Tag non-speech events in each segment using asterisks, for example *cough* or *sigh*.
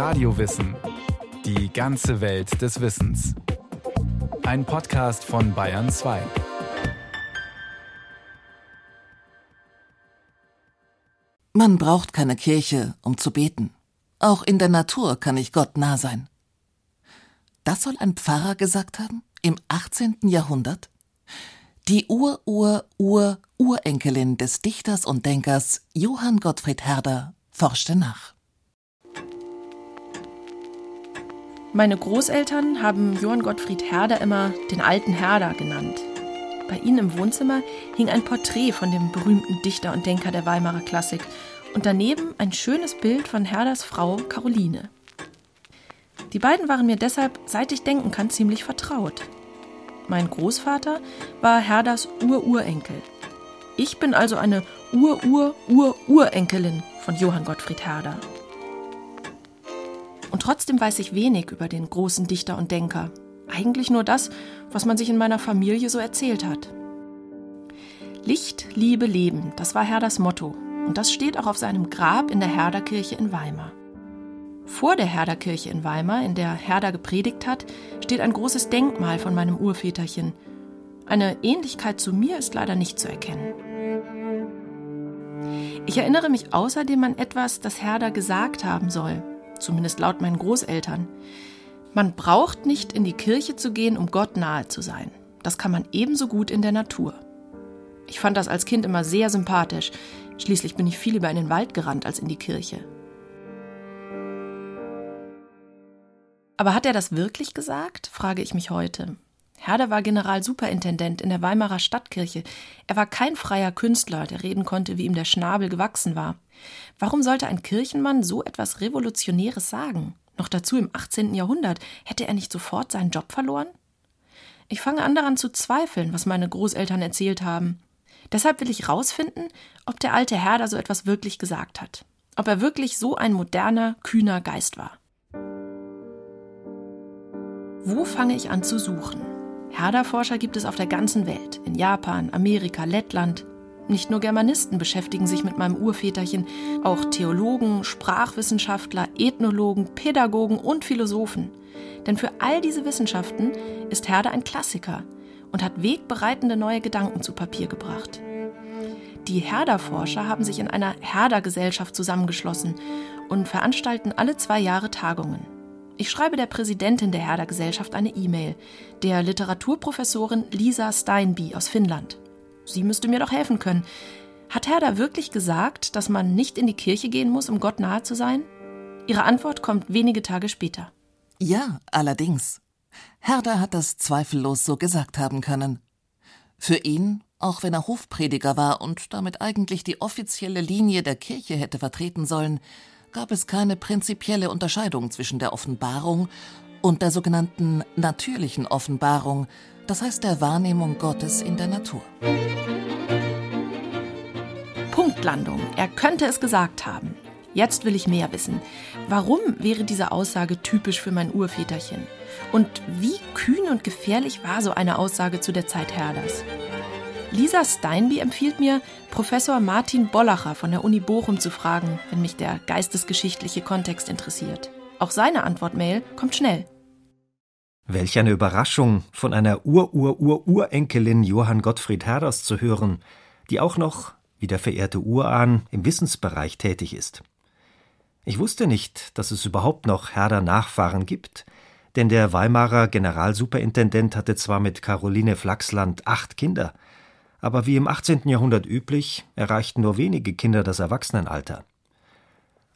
Radiowissen. Die ganze Welt des Wissens. Ein Podcast von Bayern 2. Man braucht keine Kirche, um zu beten. Auch in der Natur kann ich Gott nah sein. Das soll ein Pfarrer gesagt haben? Im 18. Jahrhundert? Die Ur-Ur-Ur-Urenkelin des Dichters und Denkers Johann Gottfried Herder forschte nach. Meine Großeltern haben Johann Gottfried Herder immer den alten Herder genannt. Bei ihnen im Wohnzimmer hing ein Porträt von dem berühmten Dichter und Denker der Weimarer Klassik und daneben ein schönes Bild von Herders Frau Caroline. Die beiden waren mir deshalb, seit ich denken kann, ziemlich vertraut. Mein Großvater war Herders Ururenkel. Ich bin also eine Ur-Ur-Ur-Urenkelin von Johann Gottfried Herder. Und trotzdem weiß ich wenig über den großen Dichter und Denker. Eigentlich nur das, was man sich in meiner Familie so erzählt hat. Licht, Liebe, Leben, das war Herders Motto. Und das steht auch auf seinem Grab in der Herderkirche in Weimar. Vor der Herderkirche in Weimar, in der Herder gepredigt hat, steht ein großes Denkmal von meinem Urväterchen. Eine Ähnlichkeit zu mir ist leider nicht zu erkennen. Ich erinnere mich außerdem an etwas, das Herder gesagt haben soll, zumindest laut meinen Großeltern. Man braucht nicht in die Kirche zu gehen, um Gott nahe zu sein. Das kann man ebenso gut in der Natur. Ich fand das als Kind immer sehr sympathisch. Schließlich bin ich viel lieber in den Wald gerannt als in die Kirche. Aber hat er das wirklich gesagt? frage ich mich heute. Herder war Generalsuperintendent in der Weimarer Stadtkirche. Er war kein freier Künstler, der reden konnte, wie ihm der Schnabel gewachsen war. Warum sollte ein Kirchenmann so etwas Revolutionäres sagen? Noch dazu im 18. Jahrhundert. Hätte er nicht sofort seinen Job verloren? Ich fange an daran zu zweifeln, was meine Großeltern erzählt haben. Deshalb will ich rausfinden, ob der alte Herder so etwas wirklich gesagt hat. Ob er wirklich so ein moderner, kühner Geist war. Wo fange ich an zu suchen? Herder-Forscher gibt es auf der ganzen Welt, in Japan, Amerika, Lettland. Nicht nur Germanisten beschäftigen sich mit meinem Urväterchen, auch Theologen, Sprachwissenschaftler, Ethnologen, Pädagogen und Philosophen. Denn für all diese Wissenschaften ist Herder ein Klassiker und hat wegbereitende neue Gedanken zu Papier gebracht. Die Herder-Forscher haben sich in einer Herder-Gesellschaft zusammengeschlossen und veranstalten alle zwei Jahre Tagungen. Ich schreibe der Präsidentin der Herder Gesellschaft eine E-Mail, der Literaturprofessorin Lisa Steinby aus Finnland. Sie müsste mir doch helfen können. Hat Herder wirklich gesagt, dass man nicht in die Kirche gehen muss, um Gott nahe zu sein? Ihre Antwort kommt wenige Tage später. Ja, allerdings. Herder hat das zweifellos so gesagt haben können. Für ihn, auch wenn er Hofprediger war und damit eigentlich die offizielle Linie der Kirche hätte vertreten sollen, gab es keine prinzipielle Unterscheidung zwischen der Offenbarung und der sogenannten natürlichen Offenbarung, das heißt der Wahrnehmung Gottes in der Natur. Punktlandung. Er könnte es gesagt haben. Jetzt will ich mehr wissen. Warum wäre diese Aussage typisch für mein Urväterchen? Und wie kühn und gefährlich war so eine Aussage zu der Zeit Herders? Lisa Steinby empfiehlt mir, Professor Martin Bollacher von der Uni Bochum zu fragen, wenn mich der geistesgeschichtliche Kontext interessiert. Auch seine Antwortmail kommt schnell. Welch eine Überraschung, von einer Ur-Ur-Ur-Urenkelin Johann Gottfried Herders zu hören, die auch noch, wie der verehrte Urahn, im Wissensbereich tätig ist. Ich wusste nicht, dass es überhaupt noch Herder Nachfahren gibt, denn der Weimarer Generalsuperintendent hatte zwar mit Caroline Flachsland acht Kinder, aber wie im 18. Jahrhundert üblich, erreichten nur wenige Kinder das Erwachsenenalter.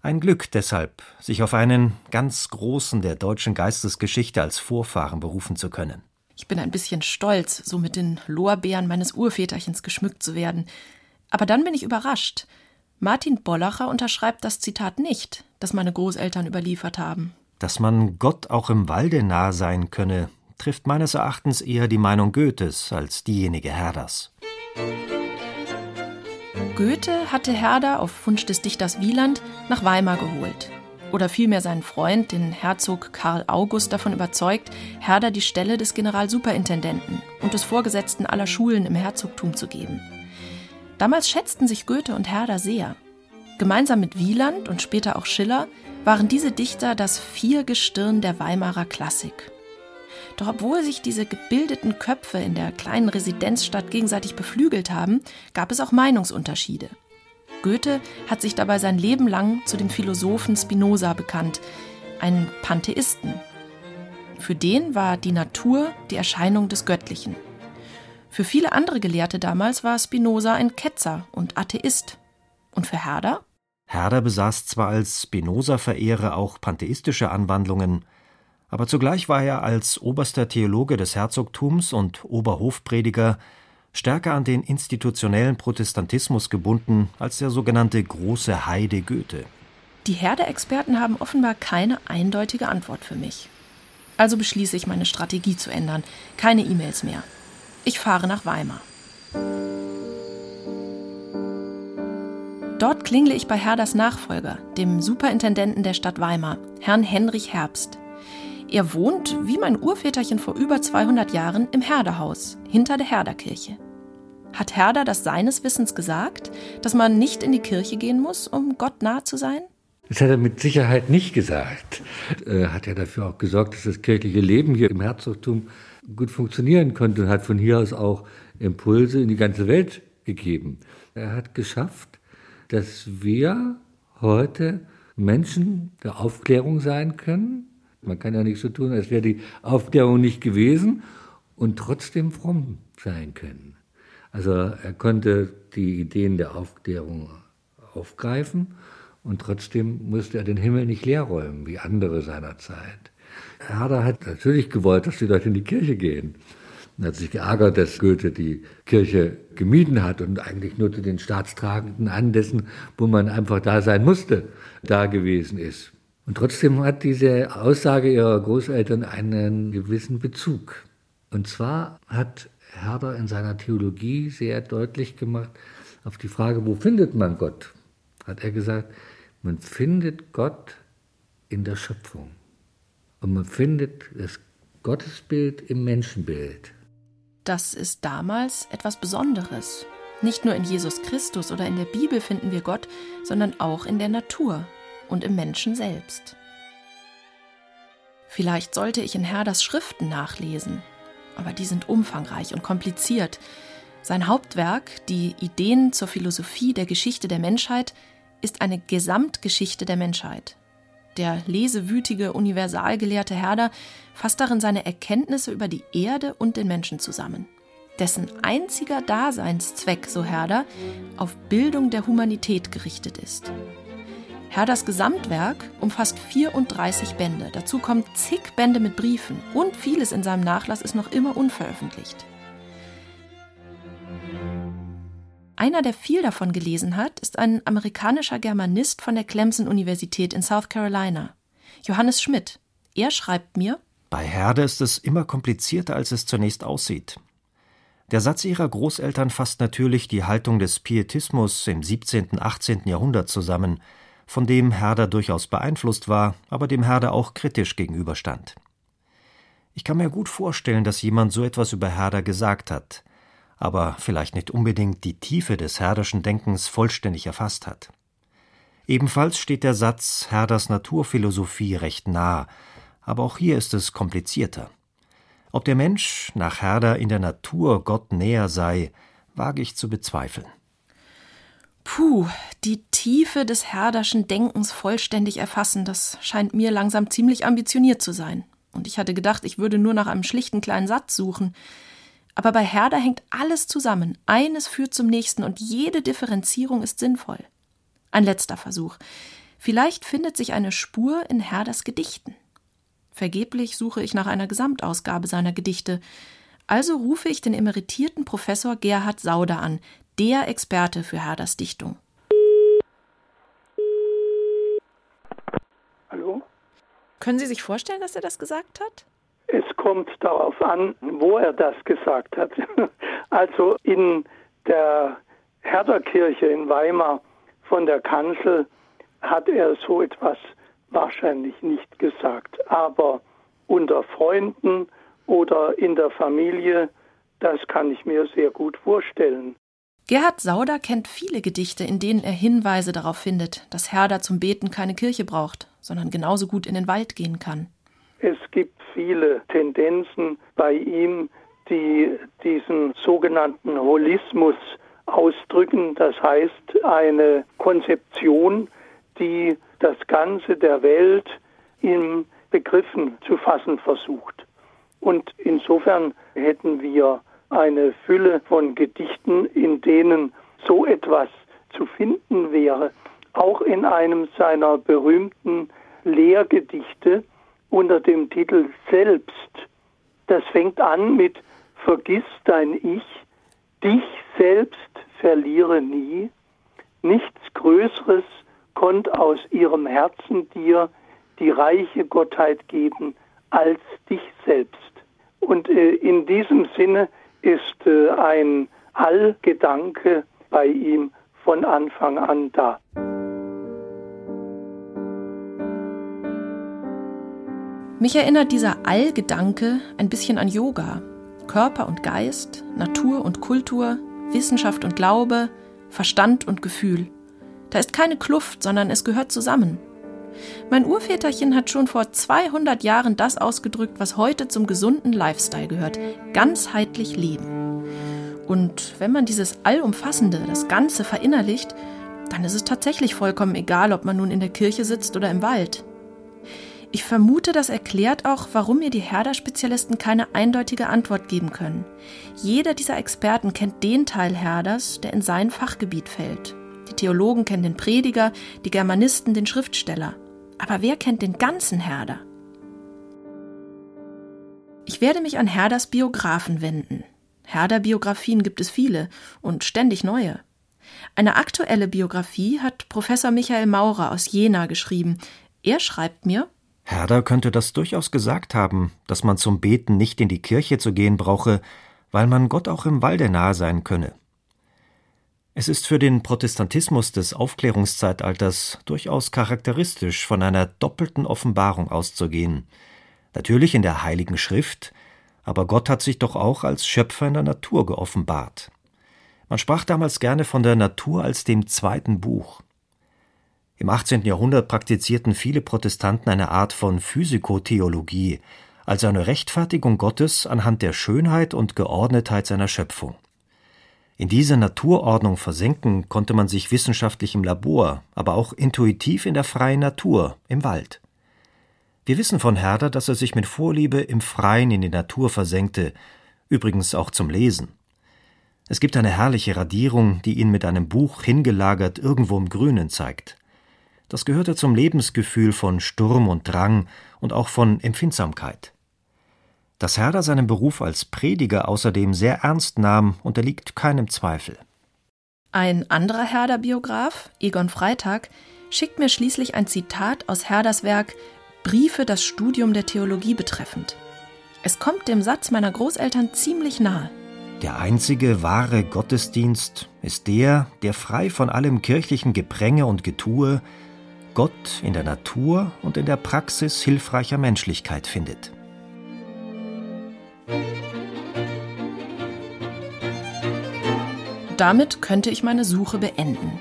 Ein Glück deshalb, sich auf einen ganz Großen der deutschen Geistesgeschichte als Vorfahren berufen zu können. Ich bin ein bisschen stolz, so mit den Lorbeeren meines Urväterchens geschmückt zu werden. Aber dann bin ich überrascht. Martin Bollacher unterschreibt das Zitat nicht, das meine Großeltern überliefert haben. Dass man Gott auch im Walde nahe sein könne, trifft meines Erachtens eher die Meinung Goethes als diejenige Herders. Goethe hatte Herder auf Wunsch des Dichters Wieland nach Weimar geholt. Oder vielmehr seinen Freund, den Herzog Karl August, davon überzeugt, Herder die Stelle des Generalsuperintendenten und des Vorgesetzten aller Schulen im Herzogtum zu geben. Damals schätzten sich Goethe und Herder sehr. Gemeinsam mit Wieland und später auch Schiller waren diese Dichter das Viergestirn der Weimarer Klassik. Doch obwohl sich diese gebildeten Köpfe in der kleinen Residenzstadt gegenseitig beflügelt haben, gab es auch Meinungsunterschiede. Goethe hat sich dabei sein Leben lang zu dem Philosophen Spinoza bekannt, einen Pantheisten. Für den war die Natur die Erscheinung des Göttlichen. Für viele andere Gelehrte damals war Spinoza ein Ketzer und Atheist. Und für Herder? Herder besaß zwar als Spinoza-Verehrer auch pantheistische Anwandlungen, aber zugleich war er als oberster Theologe des Herzogtums und Oberhofprediger stärker an den institutionellen Protestantismus gebunden als der sogenannte große Heide Goethe. Die Herde-Experten haben offenbar keine eindeutige Antwort für mich. Also beschließe ich, meine Strategie zu ändern. Keine E-Mails mehr. Ich fahre nach Weimar. Dort klingle ich bei Herders Nachfolger, dem Superintendenten der Stadt Weimar, Herrn Henrich Herbst. Er wohnt, wie mein Urväterchen vor über 200 Jahren, im Herderhaus, hinter der Herderkirche. Hat Herder das seines Wissens gesagt, dass man nicht in die Kirche gehen muss, um Gott nahe zu sein? Das hat er mit Sicherheit nicht gesagt. Er hat ja dafür auch gesorgt, dass das kirchliche Leben hier im Herzogtum gut funktionieren konnte und hat von hier aus auch Impulse in die ganze Welt gegeben. Er hat geschafft, dass wir heute Menschen der Aufklärung sein können. Man kann ja nicht so tun, als wäre die Aufklärung nicht gewesen und trotzdem fromm sein können. Also er konnte die Ideen der Aufklärung aufgreifen und trotzdem musste er den Himmel nicht leer räumen, wie andere seiner Zeit. Herder hat natürlich gewollt, dass die Leute in die Kirche gehen. Er hat sich geärgert, dass Goethe die Kirche gemieden hat und eigentlich nur zu den staatstragenden Anlässen, wo man einfach da sein musste, da gewesen ist. Und trotzdem hat diese Aussage ihrer Großeltern einen gewissen Bezug. Und zwar hat Herder in seiner Theologie sehr deutlich gemacht, auf die Frage, wo findet man Gott, hat er gesagt, man findet Gott in der Schöpfung. Und man findet das Gottesbild im Menschenbild. Das ist damals etwas Besonderes. Nicht nur in Jesus Christus oder in der Bibel finden wir Gott, sondern auch in der Natur und im Menschen selbst. Vielleicht sollte ich in Herders Schriften nachlesen, aber die sind umfangreich und kompliziert. Sein Hauptwerk, die Ideen zur Philosophie der Geschichte der Menschheit, ist eine Gesamtgeschichte der Menschheit. Der lesewütige Universalgelehrte Herder fasst darin seine Erkenntnisse über die Erde und den Menschen zusammen. Dessen einziger Daseinszweck, so Herder, auf Bildung der Humanität gerichtet ist. Herders Gesamtwerk umfasst 34 Bände. Dazu kommen zig Bände mit Briefen und vieles in seinem Nachlass ist noch immer unveröffentlicht. Einer, der viel davon gelesen hat, ist ein amerikanischer Germanist von der Clemson-Universität in South Carolina, Johannes Schmidt. Er schreibt mir: Bei Herde ist es immer komplizierter, als es zunächst aussieht. Der Satz ihrer Großeltern fasst natürlich die Haltung des Pietismus im 17., 18. Jahrhundert zusammen, von dem Herder durchaus beeinflusst war, aber dem Herder auch kritisch gegenüberstand. Ich kann mir gut vorstellen, dass jemand so etwas über Herder gesagt hat, aber vielleicht nicht unbedingt die Tiefe des Herderschen Denkens vollständig erfasst hat. Ebenfalls steht der Satz Herders Naturphilosophie recht nah, aber auch hier ist es komplizierter. Ob der Mensch nach Herder in der Natur Gott näher sei, wage ich zu bezweifeln. Puh, die Tiefe des Herderschen Denkens vollständig erfassen, das scheint mir langsam ziemlich ambitioniert zu sein. Und ich hatte gedacht, ich würde nur nach einem schlichten kleinen Satz suchen. Aber bei Herder hängt alles zusammen. Eines führt zum nächsten und jede Differenzierung ist sinnvoll. Ein letzter Versuch. Vielleicht findet sich eine Spur in Herders Gedichten. Vergeblich suche ich nach einer Gesamtausgabe seiner Gedichte. Also rufe ich den emeritierten Professor Gerhard Sauder an, der Experte für Herders Dichtung. Hallo? Können Sie sich vorstellen, dass er das gesagt hat? Es kommt darauf an, wo er das gesagt hat. *laughs* Also in der Herderkirche in Weimar von der Kanzel hat er so etwas wahrscheinlich nicht gesagt. Aber unter Freunden oder in der Familie, das kann ich mir sehr gut vorstellen. Gerhard Sauder kennt viele Gedichte, in denen er Hinweise darauf findet, dass Herder zum Beten keine Kirche braucht, sondern genauso gut in den Wald gehen kann. Es gibt viele Tendenzen bei ihm, die diesen sogenannten Holismus ausdrücken, das heißt eine Konzeption, die das Ganze der Welt in Begriffen zu fassen versucht. Und insofern hätten wir eine Fülle von Gedichten, in denen so etwas zu finden wäre. Auch in einem seiner berühmten Lehrgedichte unter dem Titel Selbst. Das fängt an mit Vergiss dein Ich, dich selbst verliere nie. Nichts Größeres konnt aus ihrem Herzen dir die reiche Gottheit geben als dich selbst. Und äh, in diesem Sinne ist äh, ein Allgedanke bei ihm von Anfang an da. Mich erinnert dieser Allgedanke ein bisschen an Yoga. Körper und Geist, Natur und Kultur, Wissenschaft und Glaube, Verstand und Gefühl. Da ist keine Kluft, sondern es gehört zusammen. Mein Urväterchen hat schon vor 200 Jahren das ausgedrückt, was heute zum gesunden Lifestyle gehört: ganzheitlich leben. Und wenn man dieses Allumfassende, das Ganze verinnerlicht, dann ist es tatsächlich vollkommen egal, ob man nun in der Kirche sitzt oder im Wald. Ich vermute, das erklärt auch, warum mir die Herder-Spezialisten keine eindeutige Antwort geben können. Jeder dieser Experten kennt den Teil Herders, der in sein Fachgebiet fällt. Die Theologen kennen den Prediger, die Germanisten den Schriftsteller. Aber wer kennt den ganzen Herder? Ich werde mich an Herders Biografen wenden. Herder-Biografien gibt es viele und ständig neue. Eine aktuelle Biografie hat Professor Michael Maurer aus Jena geschrieben. Er schreibt mir, Herder könnte das durchaus gesagt haben, dass man zum Beten nicht in die Kirche zu gehen brauche, weil man Gott auch im Walde nahe sein könne. Es ist für den Protestantismus des Aufklärungszeitalters durchaus charakteristisch, von einer doppelten Offenbarung auszugehen. Natürlich in der Heiligen Schrift, aber Gott hat sich doch auch als Schöpfer in der Natur geoffenbart. Man sprach damals gerne von der Natur als dem zweiten Buch. Im 18. Jahrhundert praktizierten viele Protestanten eine Art von Physikotheologie, also eine Rechtfertigung Gottes anhand der Schönheit und Geordnetheit seiner Schöpfung. In diese Naturordnung versenken konnte man sich wissenschaftlich im Labor, aber auch intuitiv in der freien Natur, im Wald. Wir wissen von Herder, dass er sich mit Vorliebe im Freien in die Natur versenkte, übrigens auch zum Lesen. Es gibt eine herrliche Radierung, die ihn mit einem Buch hingelagert irgendwo im Grünen zeigt. Das gehörte zum Lebensgefühl von Sturm und Drang und auch von Empfindsamkeit. Dass Herder seinen Beruf als Prediger außerdem sehr ernst nahm, unterliegt keinem Zweifel. Ein anderer Herder-Biograf, Egon Freitag, schickt mir schließlich ein Zitat aus Herders Werk Briefe das Studium der Theologie betreffend. Es kommt dem Satz meiner Großeltern ziemlich nahe. Der einzige wahre Gottesdienst ist der, der frei von allem kirchlichen Gepränge und Getue Gott in der Natur und in der Praxis hilfreicher Menschlichkeit findet. Damit könnte ich meine Suche beenden.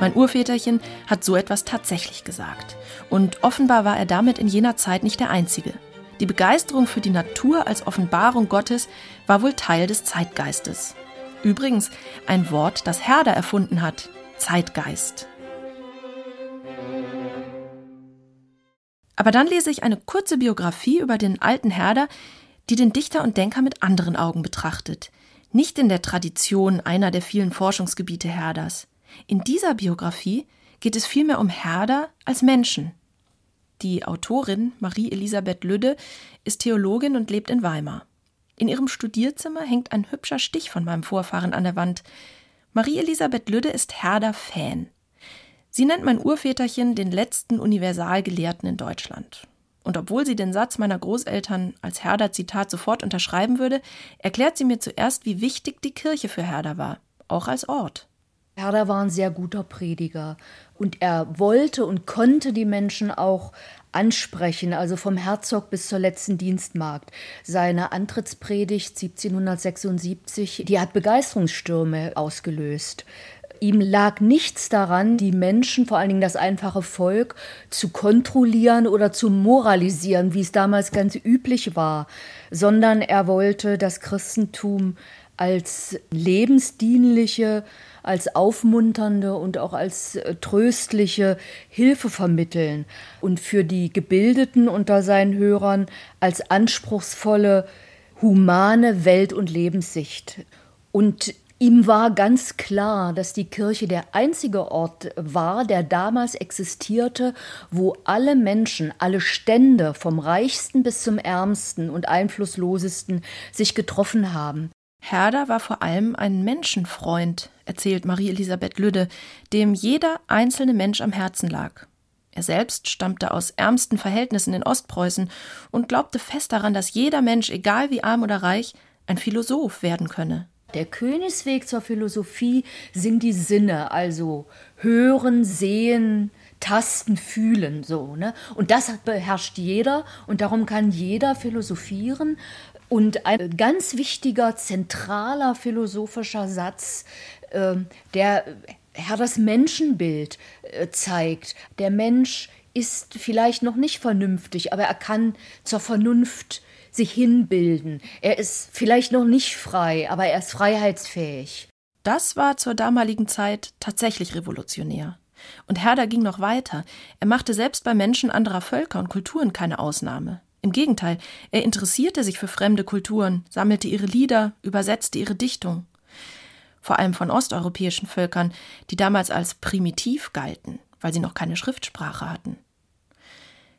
Mein Urväterchen hat so etwas tatsächlich gesagt. Und offenbar war er damit in jener Zeit nicht der Einzige. Die Begeisterung für die Natur als Offenbarung Gottes war wohl Teil des Zeitgeistes. Übrigens ein Wort, das Herder erfunden hat. Zeitgeist. Aber dann lese ich eine kurze Biografie über den alten Herder, die den Dichter und Denker mit anderen Augen betrachtet, nicht in der Tradition einer der vielen Forschungsgebiete Herders. In dieser Biografie geht es vielmehr um Herder als Menschen. Die Autorin Marie Elisabeth Lüdde ist Theologin und lebt in Weimar. In ihrem Studierzimmer hängt ein hübscher Stich von meinem Vorfahren an der Wand. Marie Elisabeth Lüdde ist Herder-Fan. Sie nennt mein Urväterchen den letzten Universalgelehrten in Deutschland. Und obwohl sie den Satz meiner Großeltern als Herder-Zitat sofort unterschreiben würde, erklärt sie mir zuerst, wie wichtig die Kirche für Herder war, auch als Ort. Herder war ein sehr guter Prediger und er wollte und konnte die Menschen auch ansprechen, also vom Herzog bis zur letzten Dienstmagd. Seine Antrittspredigt 1776, die hat Begeisterungsstürme ausgelöst. Ihm lag nichts daran, die Menschen, vor allen Dingen das einfache Volk, zu kontrollieren oder zu moralisieren, wie es damals ganz üblich war, sondern er wollte das Christentum als lebensdienliche, als aufmunternde und auch als äh, tröstliche Hilfe vermitteln und für die Gebildeten unter seinen Hörern als anspruchsvolle, humane Welt- und Lebenssicht. Und Ihm war ganz klar, dass die Kirche der einzige Ort war, der damals existierte, wo alle Menschen, alle Stände, vom reichsten bis zum ärmsten und einflusslosesten, sich getroffen haben. Herder war vor allem ein Menschenfreund, erzählt Marie-Elisabeth Lüdde, dem jeder einzelne Mensch am Herzen lag. Er selbst stammte aus ärmsten Verhältnissen in Ostpreußen und glaubte fest daran, dass jeder Mensch, egal wie arm oder reich, ein Philosoph werden könne. Der Königsweg zur Philosophie sind die Sinne, also hören, sehen, tasten, fühlen, so, ne? Und das beherrscht jeder und darum kann jeder philosophieren. Und ein ganz wichtiger, zentraler philosophischer Satz, äh, der Herr das Menschenbild äh, zeigt. Der Mensch ist vielleicht noch nicht vernünftig, aber er kann zur Vernunft sich hinbilden. Er ist vielleicht noch nicht frei, aber er ist freiheitsfähig. Das war zur damaligen Zeit tatsächlich revolutionär. Und Herder ging noch weiter. Er machte selbst bei Menschen anderer Völker und Kulturen keine Ausnahme. Im Gegenteil, er interessierte sich für fremde Kulturen, sammelte ihre Lieder, übersetzte ihre Dichtung. Vor allem von osteuropäischen Völkern, die damals als primitiv galten, weil sie noch keine Schriftsprache hatten.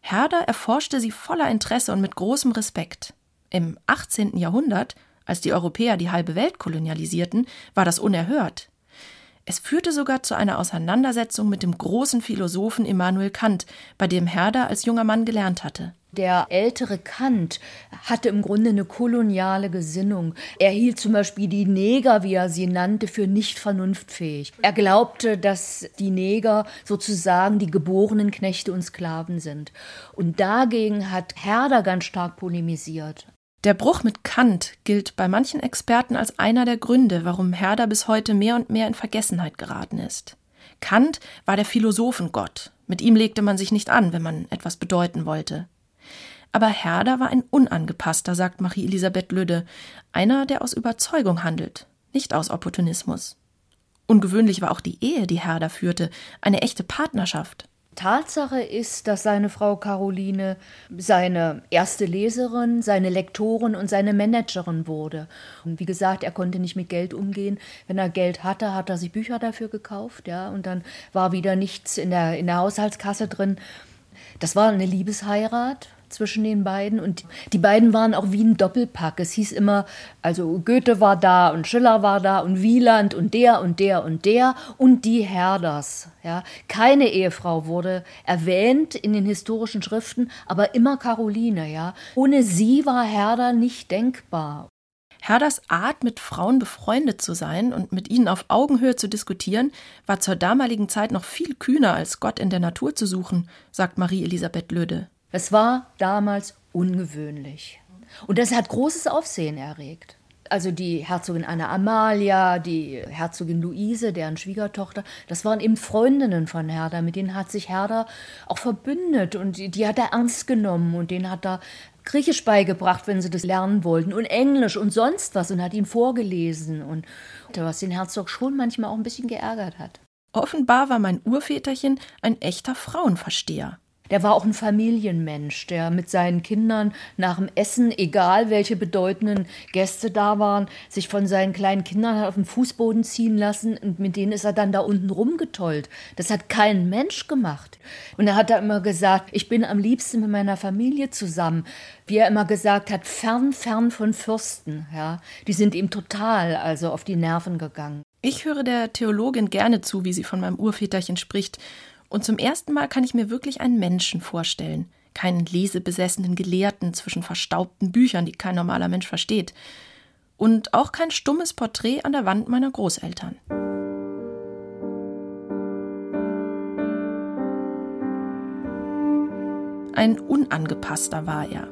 Herder erforschte sie voller Interesse und mit großem Respekt. Im 18. Jahrhundert, als die Europäer die halbe Welt kolonialisierten, war das unerhört. Es führte sogar zu einer Auseinandersetzung mit dem großen Philosophen Immanuel Kant, bei dem Herder als junger Mann gelernt hatte. Der ältere Kant hatte im Grunde eine koloniale Gesinnung. Er hielt zum Beispiel die Neger, wie er sie nannte, für nicht vernunftfähig. Er glaubte, dass die Neger sozusagen die geborenen Knechte und Sklaven sind. Und dagegen hat Herder ganz stark polemisiert. Der Bruch mit Kant gilt bei manchen Experten als einer der Gründe, warum Herder bis heute mehr und mehr in Vergessenheit geraten ist. Kant war der Philosophengott. Mit ihm legte man sich nicht an, wenn man etwas bedeuten wollte. Aber Herder war ein Unangepasster, sagt Marie-Elisabeth Lüdde, einer, der aus Überzeugung handelt, nicht aus Opportunismus. Ungewöhnlich war auch die Ehe, die Herder führte, eine echte Partnerschaft. Tatsache ist, dass seine Frau Caroline seine erste Leserin, seine Lektorin und seine Managerin wurde. Und wie gesagt, er konnte nicht mit Geld umgehen. Wenn er Geld hatte, hat er sich Bücher dafür gekauft, ja, und dann war wieder nichts in der, in der Haushaltskasse drin. Das war eine Liebesheirat zwischen den beiden und die beiden waren auch wie ein Doppelpack. Es hieß immer, also Goethe war da und Schiller war da und Wieland und der und der und der und die Herders. Ja, keine Ehefrau wurde erwähnt in den historischen Schriften, aber immer Caroline. Ja, ohne sie war Herder nicht denkbar. Herders Art, mit Frauen befreundet zu sein und mit ihnen auf Augenhöhe zu diskutieren, war zur damaligen Zeit noch viel kühner als Gott in der Natur zu suchen, sagt Marie-Elisabeth Löde. Es war damals ungewöhnlich. Und das hat großes Aufsehen erregt. Also die Herzogin Anna Amalia, die Herzogin Luise, deren Schwiegertochter, das waren eben Freundinnen von Herder. Mit denen hat sich Herder auch verbündet und die, die hat er ernst genommen und denen hat er Griechisch beigebracht, wenn sie das lernen wollten und Englisch und sonst was und hat ihnen vorgelesen und was den Herzog schon manchmal auch ein bisschen geärgert hat. Offenbar war mein Urväterchen ein echter Frauenversteher. Der war auch ein Familienmensch, der mit seinen Kindern nach dem Essen, egal welche bedeutenden Gäste da waren, sich von seinen kleinen Kindern hat auf den Fußboden ziehen lassen und mit denen ist er dann da unten rumgetollt. Das hat kein Mensch gemacht. Und er hat da immer gesagt, ich bin am liebsten mit meiner Familie zusammen. Wie er immer gesagt hat, fern, fern von Fürsten. Ja, die sind ihm total also auf die Nerven gegangen. Ich höre der Theologin gerne zu, wie sie von meinem Urväterchen spricht und zum ersten Mal kann ich mir wirklich einen Menschen vorstellen. Keinen lesebesessenen Gelehrten zwischen verstaubten Büchern, die kein normaler Mensch versteht. Und auch kein stummes Porträt an der Wand meiner Großeltern. Ein unangepasster war er.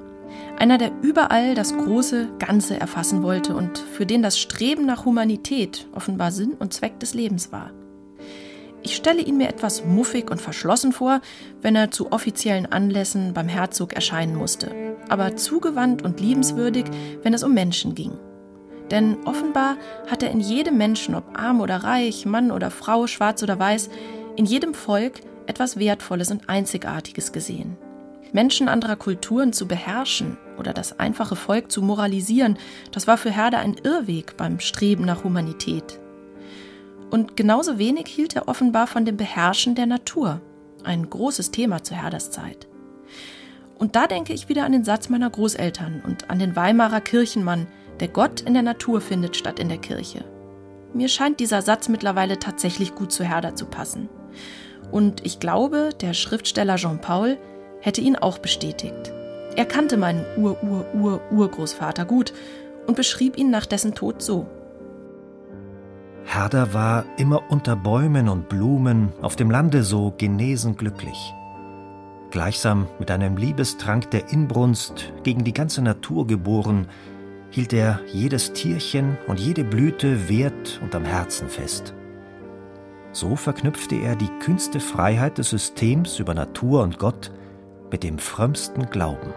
Einer, der überall das große Ganze erfassen wollte und für den das Streben nach Humanität offenbar Sinn und Zweck des Lebens war. Stelle ihn mir etwas muffig und verschlossen vor, wenn er zu offiziellen Anlässen beim Herzog erscheinen musste, aber zugewandt und liebenswürdig, wenn es um Menschen ging. Denn offenbar hat er in jedem Menschen, ob arm oder reich, Mann oder Frau, schwarz oder weiß, in jedem Volk etwas Wertvolles und Einzigartiges gesehen. Menschen anderer Kulturen zu beherrschen oder das einfache Volk zu moralisieren, das war für Herder ein Irrweg beim Streben nach Humanität. Und genauso wenig hielt er offenbar von dem Beherrschen der Natur, ein großes Thema zu Herders Zeit. Und da denke ich wieder an den Satz meiner Großeltern und an den Weimarer Kirchenmann, der Gott in der Natur findet statt in der Kirche. Mir scheint dieser Satz mittlerweile tatsächlich gut zu Herder zu passen. Und ich glaube, der Schriftsteller Jean Paul hätte ihn auch bestätigt. Er kannte meinen Ur-Ur-Ur-Urgroßvater gut und beschrieb ihn nach dessen Tod so. Herder war immer unter Bäumen und Blumen auf dem Lande so genesen glücklich. Gleichsam mit einem Liebestrank der Inbrunst gegen die ganze Natur geboren, hielt er jedes Tierchen und jede Blüte wert und am Herzen fest. So verknüpfte er die kühnste Freiheit des Systems über Natur und Gott mit dem frömmsten Glauben.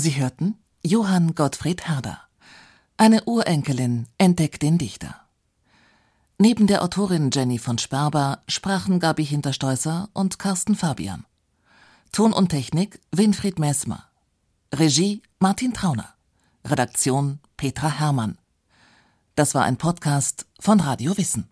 Sie hörten Johann Gottfried Herder. Eine Urenkelin entdeckt den Dichter. Neben der Autorin Jenny von Sperber sprachen Gabi Hintersteußer und Carsten Fabian. Ton und Technik Winfried Messmer. Regie Martin Trauner. Redaktion Petra Herrmann. Das war ein Podcast von Radio Wissen.